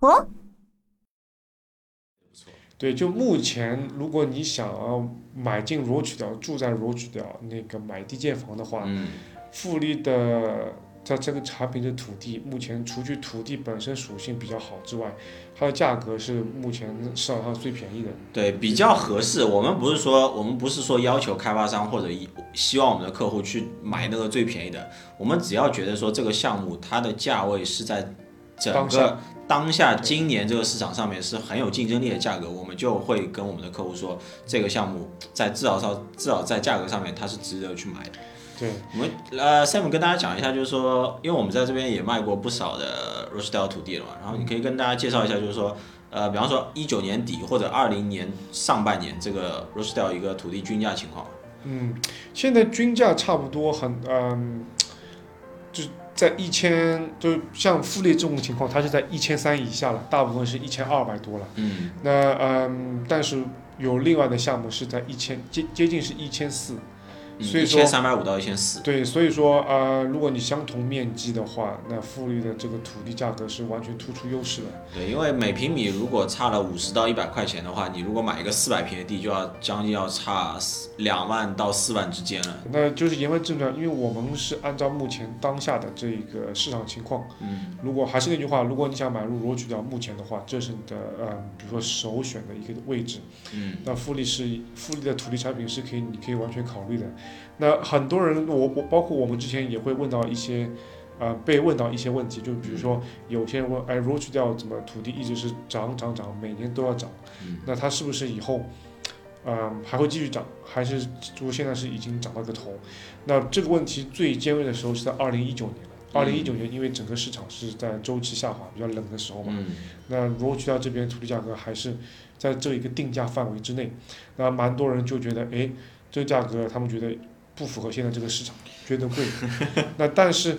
哦，对，就目前，如果你想要买进罗曲岛，住在罗曲岛那个买地建房的话，嗯，富力的它这个产品的土地，目前除去土地本身属性比较好之外，它的价格是目前市场上最便宜的。对，比较合适。我们不是说我们不是说要求开发商或者一希望我们的客户去买那个最便宜的，我们只要觉得说这个项目它的价位是在整个当下今年这个市场上面是很有竞争力的价格，我们就会跟我们的客户说，这个项目在至少上至少在价格上面它是值得去买的。对，我们呃，Sam 跟大家讲一下，就是说，因为我们在这边也卖过不少的 Rochdale 土地了嘛，然后你可以跟大家介绍一下，就是说，呃，比方说一九年底或者二零年上半年这个 Rochdale 一个土地均价情况。嗯，现在均价差不多很嗯，就是在一千，就像富力这种情况，它是在一千三以下了，大部分是一千二百多了。嗯，那嗯，但是有另外的项目是在一千接接近是一千四，所以一说千三百五到一千四。对，所以说呃，如果你相同面积的话，那富力的这个土地价格是完全突出优势的。对，因为每平米如果差了五十到一百块钱的话，你如果买一个四百平的地，就要将近要差两万到四万之间了。那就是言归正传，因为我们是按照目前当下的这个市场情况，嗯，如果还是那句话，如果你想买入罗曲岛，目前的话，这是你的呃，比如说首选的一个位置。嗯，那富力是富力的土地产品是可以，你可以完全考虑的。那很多人，我我包括我们之前也会问到一些，呃，被问到一些问题，就比如说有些人问，哎，罗曲岛怎么土地一直是涨涨涨，每年都要涨，嗯。那它是不是以后，嗯、还会继续涨，还是说现在是已经涨到个头？那这个问题最尖锐的时候是在二零一九年了。二零一九年，因为整个市场是在周期下滑、比较冷的时候嘛，嗯、那如果去掉这边土地价格还是在这一个定价范围之内，那蛮多人就觉得，哎，这个价格他们觉得不符合现在这个市场，觉得贵。那但是，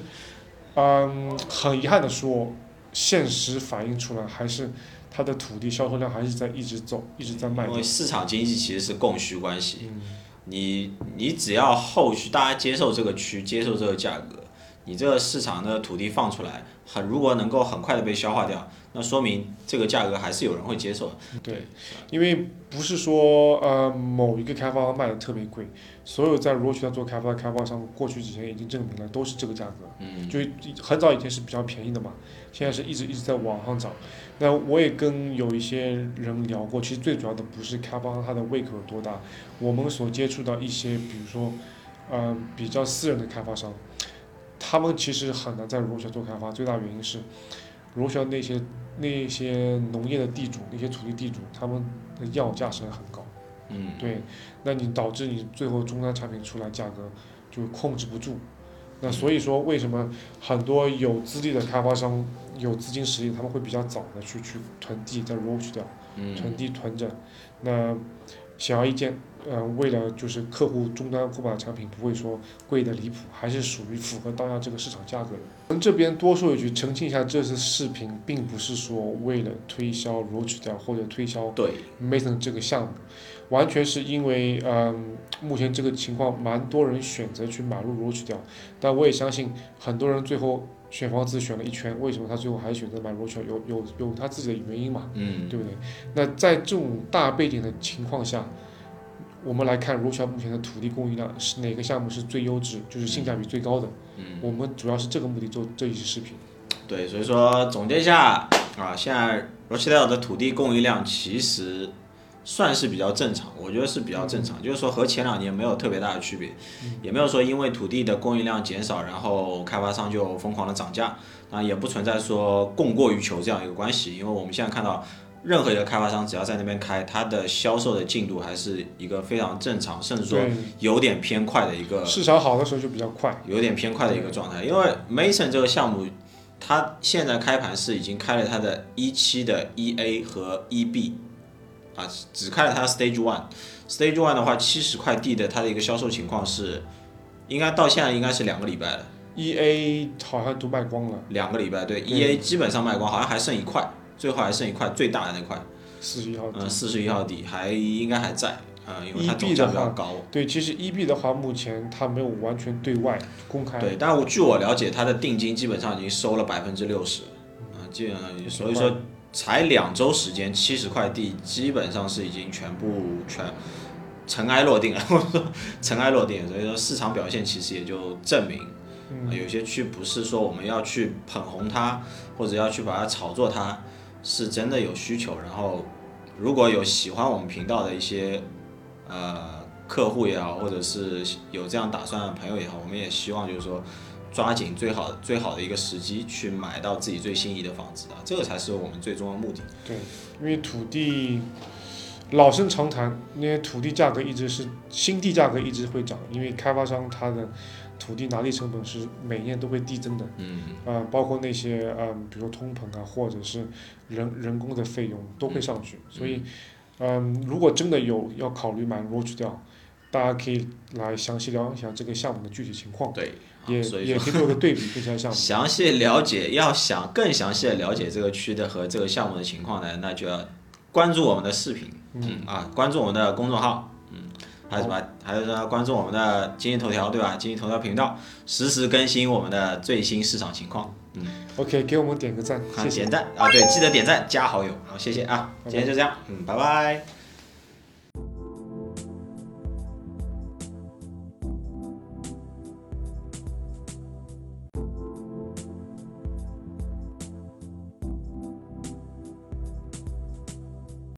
嗯，很遗憾的说，现实反映出来还是它的土地销售量还是在一直走，一直在卖走因为。市场经济其实是供需关系。嗯，你你只要后续大家接受这个区，接受这个价格，你这个市场的土地放出来，很如果能够很快的被消化掉，那说明这个价格还是有人会接受的。对，因为不是说呃某一个开发商卖的特别贵，所有在罗曲岛做开发的开发商，过去几年已经证明了都是这个价格。嗯，就很早以前是比较便宜的嘛，现在是一直一直在往上涨。那我也跟有一些人聊过，其实最主要的不是开发商他的胃口有多大，我们所接触到一些，比如说，呃，比较私人的开发商，他们其实很难在罗小做开发，最大原因是，罗小那些那些农业的地主，那些土地地主，他们的要价是很高。嗯，对，那你导致你最后终端产品出来价格就控制不住。那所以说，为什么很多有资历的开发商、有资金实力，他们会比较早的去去囤地，在 roach 掉，囤嗯，地囤着。那显而易见，呃，为了就是客户终端购买的产品不会说贵的离谱，还是属于符合当下这个市场价格的。我们这边多说一句，澄清一下，这次视频并不是说为了推销 roach 掉或者推销对，Mason 这个项目，完全是因为嗯，目前这个情况，蛮多人选择去买入罗曲调，但我也相信很多人最后选房子选了一圈，为什么他最后还选择买罗曲调？有有有他自己的原因嘛，嗯，对不对？那在这种大背景的情况下，我们来看罗曲调目前的土地供应量是哪个项目是最优质，就是性价比最高的。嗯，我们主要是这个目的做这一期视频。对，所以说总结一下啊，现在 Rochdale 的土地供应量其实算是比较正常，我觉得是比较正常，就是说和前两年没有特别大的区别，也没有说因为土地的供应量减少，然后开发商就疯狂的涨价，啊，也不存在说供过于求这样一个关系，因为我们现在看到。任何一个开发商只要在那边开，它的销售的进度还是一个非常正常，甚至说，有点偏快的一个市场好的时候就比较快。有点偏快的一个状态，因为 Mason 这个项目，它现在开盘是已经开了它的一期的 EA 和 EB，啊，只开了它 Stage One。Stage One 的话，七十块地的它的一个销售情况是，应该到现在应该是两个礼拜了，E A 好像都卖光了，两个礼拜对对，EA 基本上卖光，好像还剩一块，最后还剩一块最大的那块，四十一号地。嗯，四十一号底还应该还在，嗯，因为它总价比较高。对，其实 EB 的话，目前它没有完全对外公开。对，但我据我了解，它的定金基本上已经收了百分之六十，啊，基本上，所以说才两周时间，七十块地基本上是已经全部全尘埃落定了，我说尘埃落定了，所以说市场表现其实也就证明，有些区不是说我们要去捧红它，或者要去把它炒作它，是真的有需求。然后如果有喜欢我们频道的一些呃客户也好，或者是有这样打算的朋友也好，我们也希望就是说。抓紧最好最好的一个时机去买到自己最心仪的房子啊，这个才是我们最终的目的。对，因为土地老生常谈，那些土地价格一直是新地价格一直会涨，因为开发商他的土地拿地成本是每年都会递增的，嗯，呃，包括那些嗯、比如通膨啊，或者是人人工的费用都会上去，所以嗯、如果真的有要考虑买 Roach 调，大家可以来详细聊一下这个项目的具体情况，对，也啊所以说也可以做个对比跟其他项目。详细了解，要想更详细的了解这个区的和这个项目的情况呢，那就要关注我们的视频，嗯，啊，关注我们的公众号，嗯，还有什么？还有说关注我们的经济头条，对吧？经济头条频道实时更新我们的最新市场情况，嗯，OK，给我们点个赞，看谢谢点。赞啊，对，记得点赞加好友，好，谢谢啊，今天就这样，嗯，拜拜。